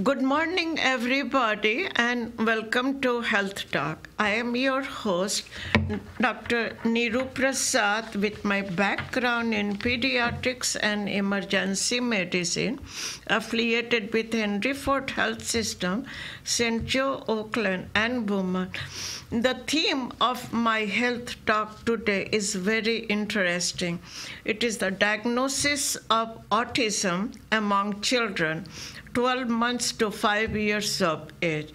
Good morning, everybody, and welcome to Health Talk. I am your host, Dr. Niru Prasad, with my background in pediatrics and emergency medicine, affiliated with Henry Ford Health System, St. Joe, Oakland, and Beaumont. The theme of my health talk today is very interesting. It is the diagnosis of autism among children 12 months to 5 years of age.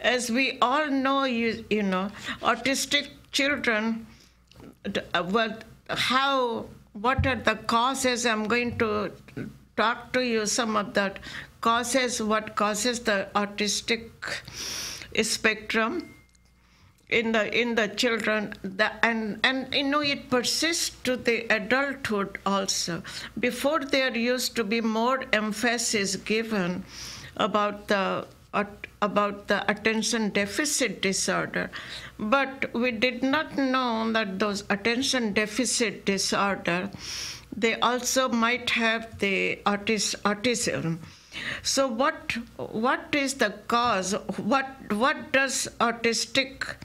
As we all know, you, you know, autistic children, uh, well, how, what are the causes? I'm going to talk to you some of the causes, what causes the autistic spectrum in the in the children the, and and you know it persists to the adulthood also. Before there used to be more emphasis given about the about the attention deficit disorder. But we did not know that those attention deficit disorder they also might have the autis, autism so what what is the cause what what does autistic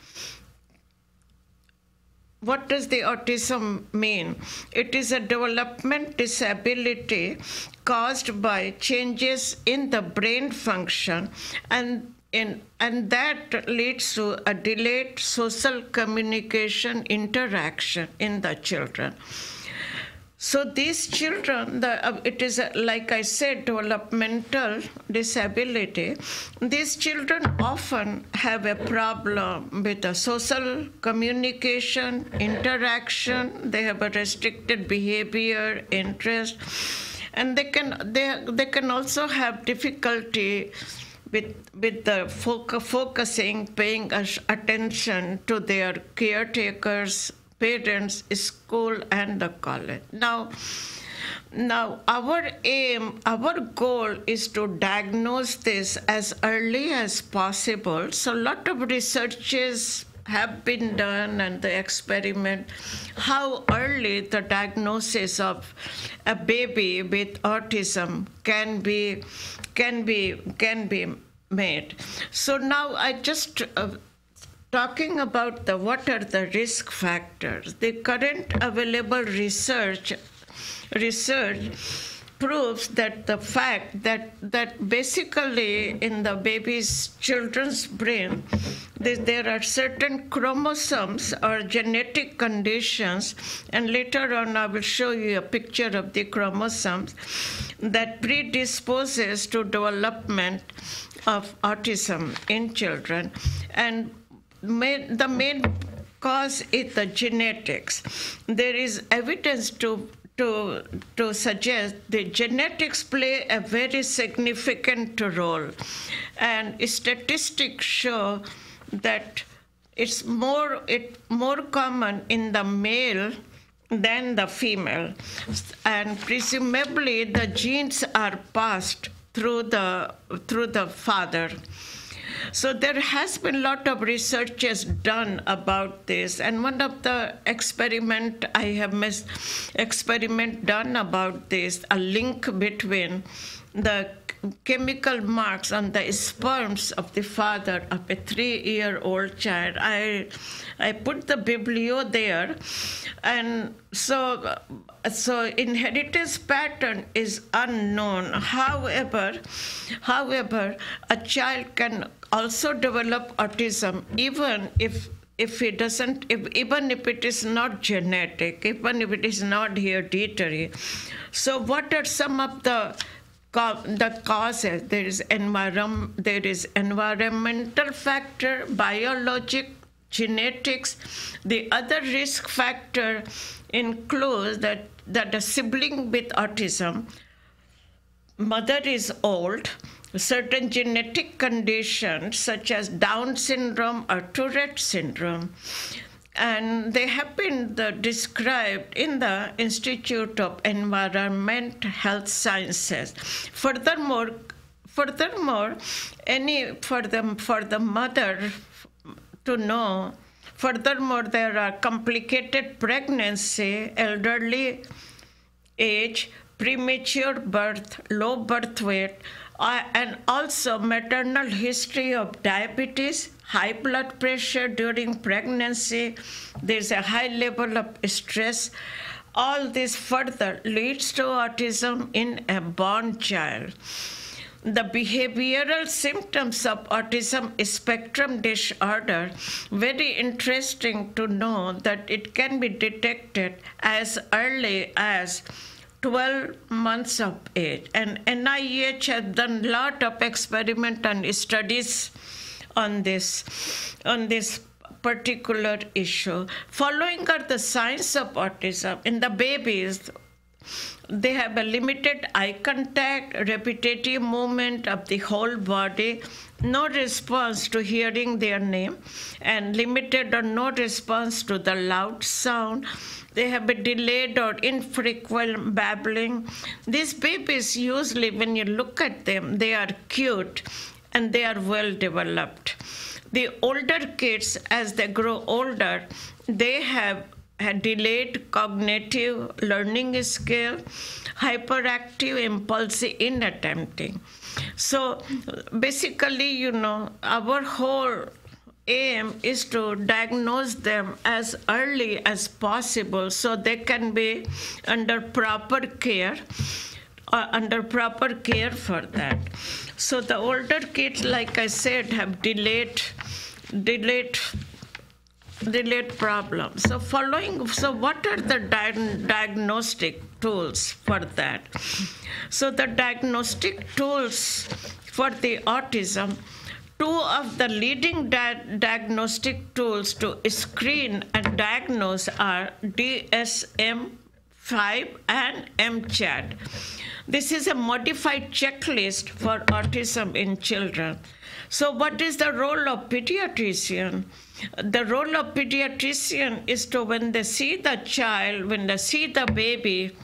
what does the autism mean? It is a development disability caused by changes in the brain function and in, and that leads to a delayed social communication interaction in the children. So these children, the, uh, it is a, like I said, developmental disability. These children often have a problem with the social communication, interaction. They have a restricted behavior, interest, and they can they they can also have difficulty with with the focusing, paying attention to their caretakers parents, school, and the college. Now, now our aim, our goal is to diagnose this as early as possible. So, a lot of researches have been done and the experiment how early the diagnosis of a baby with autism can be can be can be made so now i just uh, talking about the what are the risk factors? The current available research research proves that the fact that that basically in the baby's children's brain there, there are certain chromosomes or genetic conditions and later on i will show you a picture of the chromosomes that predisposes to development of autism in children. And main, the main cause is the genetics. There is evidence to to to suggest the genetics play a very significant role, and statistics show that it's more it more common in the male than the female, and presumably the genes are passed through the through the father. So there has been a lot of researches done about this, and one of the experiment I have missed experiment done about this, a link between the chemical marks on the sperms of the father of a three-year-old child. I, I put the biblio there, and so, so inheritance pattern is unknown. However, however, a child can also develop autism even if if it doesn't if, even if it is not genetic even if it is not hereditary. So what are some of the the causes? There is environment there is environmental factor biologic genetics. The other risk factor includes that that a sibling with autism mother is old certain genetic conditions such as Down syndrome or Tourette syndrome. And they have been the, described in the Institute of Environment Health Sciences. Furthermore, furthermore, any for the for the mother to know. Furthermore, there are complicated pregnancy, elderly age, premature birth, low birth weight, uh, and also maternal history of diabetes, high blood pressure during pregnancy, there's a high level of stress. All this further leads to autism in a born child. The behavioral symptoms of autism spectrum disorder, very interesting to know that it can be detected as early as 12 months of age. And NIH has done a lot of experiment and studies on this, on this particular issue. Following are the signs of autism in the babies. They have a limited eye contact, repetitive movement of the whole body, no response to hearing their name, and limited or no response to the loud sound. They have a delayed or infrequent babbling. These babies, usually, when you look at them, they are cute and they are well developed. The older kids, as they grow older, they have delayed cognitive learning skill, hyperactive, impulsive in attempting. So basically, you know, our whole aim is to diagnose them as early as possible so they can be under proper care uh, under proper care for that so the older kids like i said have delayed delayed delayed problems so following so what are the di- diagnostic tools for that so the diagnostic tools for the autism two of the leading di- diagnostic tools to screen and diagnose are DSM 5 and MCHAT. This is a modified checklist for autism in children. So, what is the role of pediatrician? The role of pediatrician is to when they see the child, when they see the baby,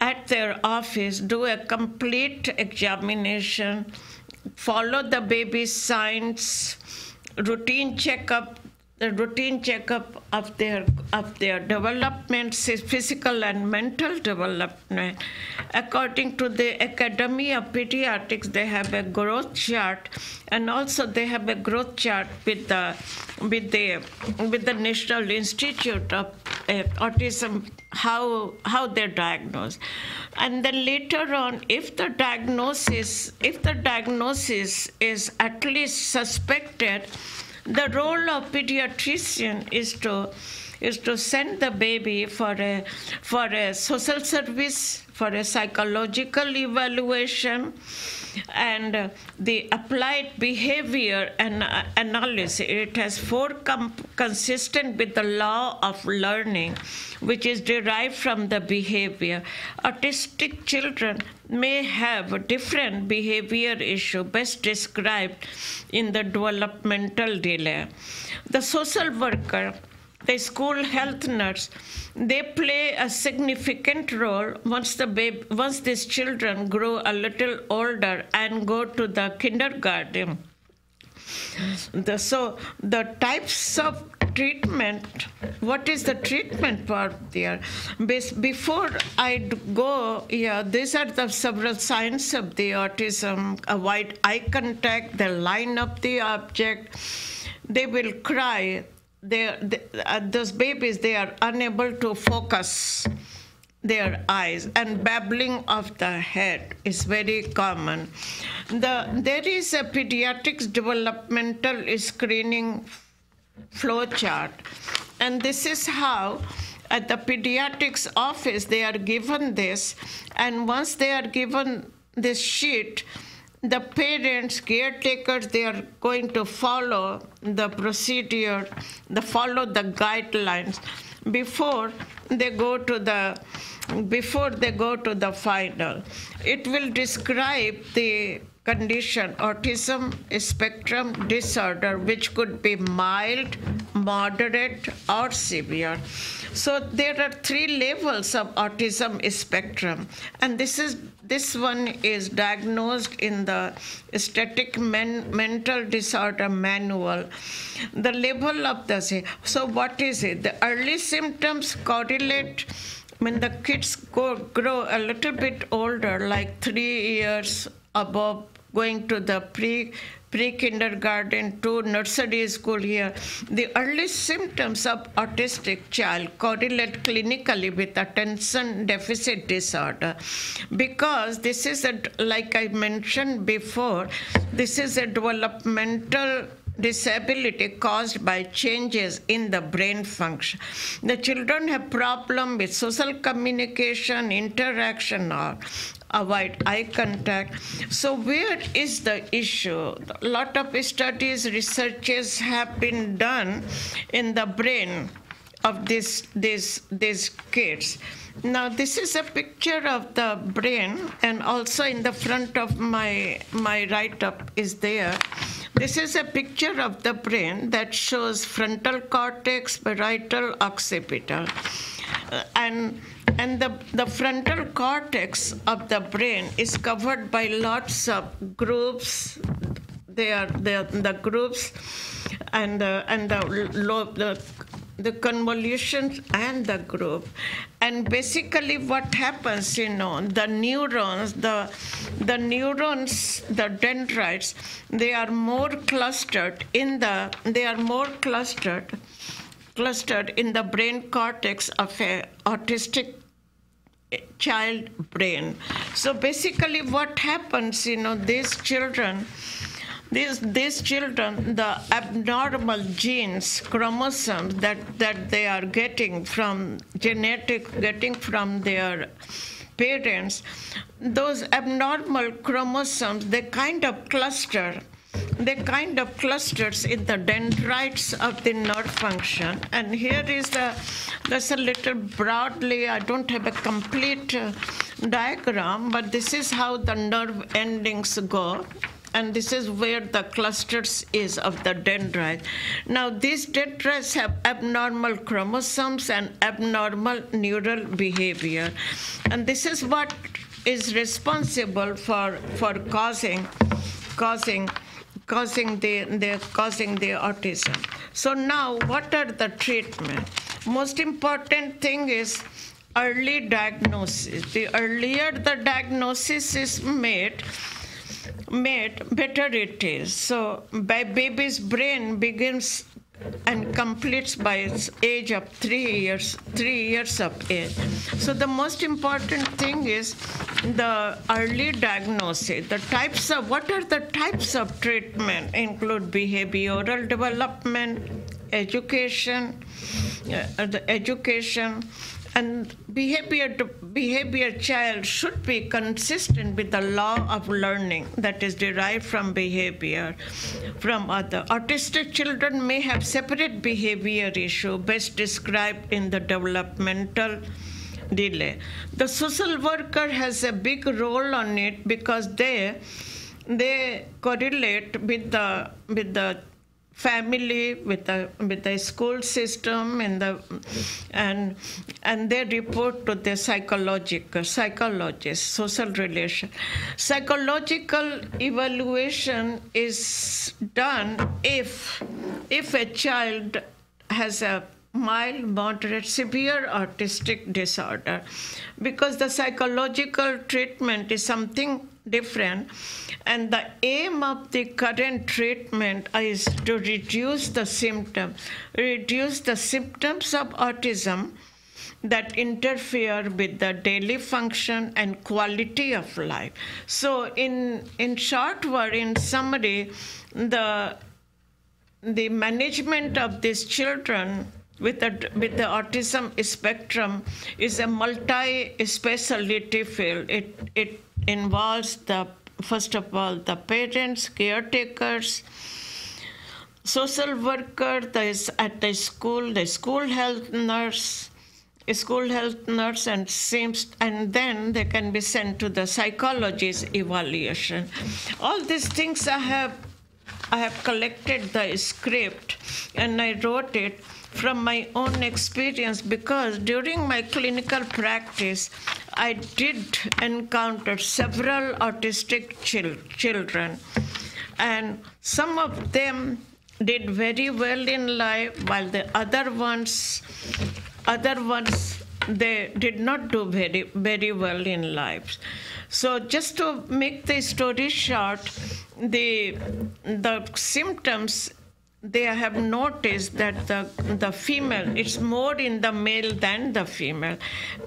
at their office, do a complete examination follow the baby's signs, routine checkup, the routine checkup of their of their development, physical and mental development. According to the Academy of Pediatrics, they have a growth chart, and also they have a growth chart with the with the with the National Institute of uh, Autism how how they're diagnosed and then later on if the diagnosis if the diagnosis is at least suspected the role of pediatrician is to is to send the baby for a for a social service for a psychological evaluation and the applied behavior and analysis. It has four consistent with the law of learning which is derived from the behavior. Autistic children may have a different behavior issue best described in the developmental delay. The social worker the school health nurse they play a significant role once the babe, once these children grow a little older and go to the kindergarten. The, so the types of treatment what is the treatment part there? Before i go yeah these are the several signs of the autism avoid eye contact the line up the object. They will cry they, uh, those babies they are unable to focus their eyes and babbling of the head is very common. The, there is a pediatrics developmental screening flow chart and this is how at the pediatrics office they are given this and once they are given this sheet the parents, caretakers, they are going to follow the procedure, the follow the guidelines before they go to the before they go to the final. It will describe the condition autism spectrum disorder which could be mild moderate or severe so there are three levels of autism spectrum and this is this one is diagnosed in the static men, mental disorder manual. The level of the so what is it? The early symptoms correlate when the kids go, grow a little bit older, like three years above, going to the pre pre kindergarten to nursery school here, the early symptoms of autistic child correlate clinically with attention deficit disorder because this is a, like I mentioned before, this is a developmental disability caused by changes in the brain function. The children have problem with social communication, interaction, or avoid eye contact. So where is the issue? A lot of studies, researches have been done in the brain of these these these kids. Now this is a picture of the brain, and also in the front of my my write up is there. This is a picture of the brain that shows frontal cortex, parietal, occipital, uh, and and the, the frontal cortex of the brain is covered by lots of grooves. They are, they are the grooves and, uh, and the, the, the convolutions and the groove. And basically what happens, you know, the neurons, the, the neurons, the dendrites, they are more clustered in the, they are more clustered clustered in the brain cortex of an autistic child brain. So basically, what happens, you know, these children, these these children, the abnormal genes, chromosomes that that they are getting from genetic, getting from their parents, those abnormal chromosomes, they kind of cluster they kind of clusters in the dendrites of the nerve function. And here is the, that's a little broadly, I don't have a complete uh, diagram, but this is how the nerve endings go. And this is where the clusters is of the dendrite. Now, these dendrites have abnormal chromosomes and abnormal neural behavior. And this is what is responsible for, for causing, causing causing the, the causing the autism. So now, what are the treatment? Most important thing is early diagnosis. The earlier the diagnosis is made, made better it is. So, by baby's brain begins and completes by its age of three years, three years of age. So the most important thing is the early diagnosis. The types of what are the types of treatment include behavioral development, education, uh, the education, and behavior to behavior child should be consistent with the law of learning that is derived from behavior from other. Autistic children may have separate behavior issue best described in the developmental delay. The social worker has a big role on it because they they correlate with the with the family, with the with the school system, and the and and they report to the psychological psychologist, social relation. Psychological evaluation is done if if a child has a mild, moderate, severe autistic disorder because the psychological treatment is something different. And the aim of the current treatment is to reduce the symptom, reduce the symptoms of autism that interfere with the daily function and quality of life. So, in in short word, in summary, the the management of these children with the, with the autism spectrum is a multi-specialty field. It, it involves the first of all the parents, caretakers, social worker, the, at the school, the school health nurse, school health nurse, and seems, and then they can be sent to the psychologist evaluation. All these things I have, I have collected the script, and I wrote it from my own experience because during my clinical practice, I did encounter several autistic chil- children, and some of them did very well in life, while the other ones, other ones they did not do very very well in life. So just to make the story short, the the symptoms they have noticed that the the female it's more in the male than the female.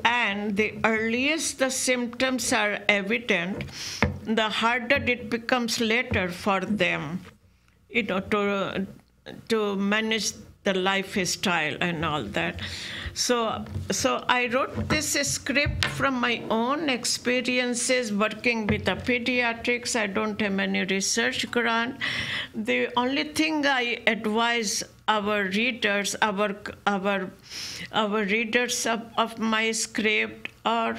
And the earliest the symptoms are evident the harder it becomes later for them. You know to to manage the lifestyle and all that so, so I wrote this script from my own experiences working with the pediatrics. I don't have any research grant. The only thing I advise our readers, our our our readers of, of my script or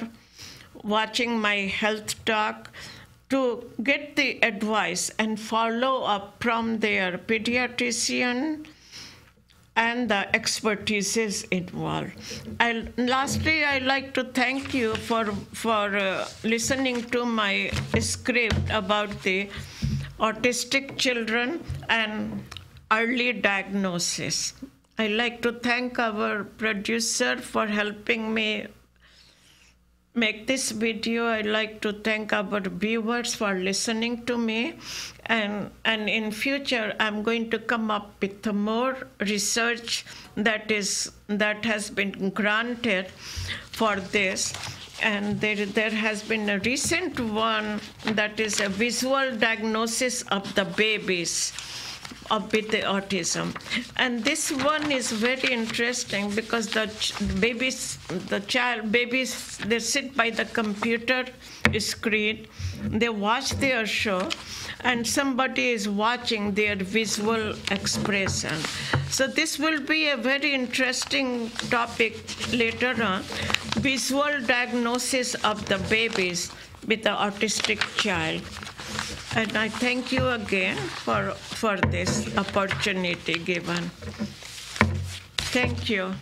watching my health talk to get the advice and follow up from their pediatrician and the expertise is involved. And lastly, I'd like to thank you for for uh, listening to my script about the autistic children and early diagnosis. I'd like to thank our producer for helping me make this video. I'd like to thank our viewers for listening to me. And, and in future, I'm going to come up with more research that is that has been granted for this. And there, there has been a recent one that is a visual diagnosis of the babies with the autism. And this one is very interesting because the babies, the child, babies, they sit by the computer screen, they watch their show, and somebody is watching their visual expression. So this will be a very interesting topic later on, visual diagnosis of the babies with the autistic child. And I thank you again for, for this opportunity given. Thank you.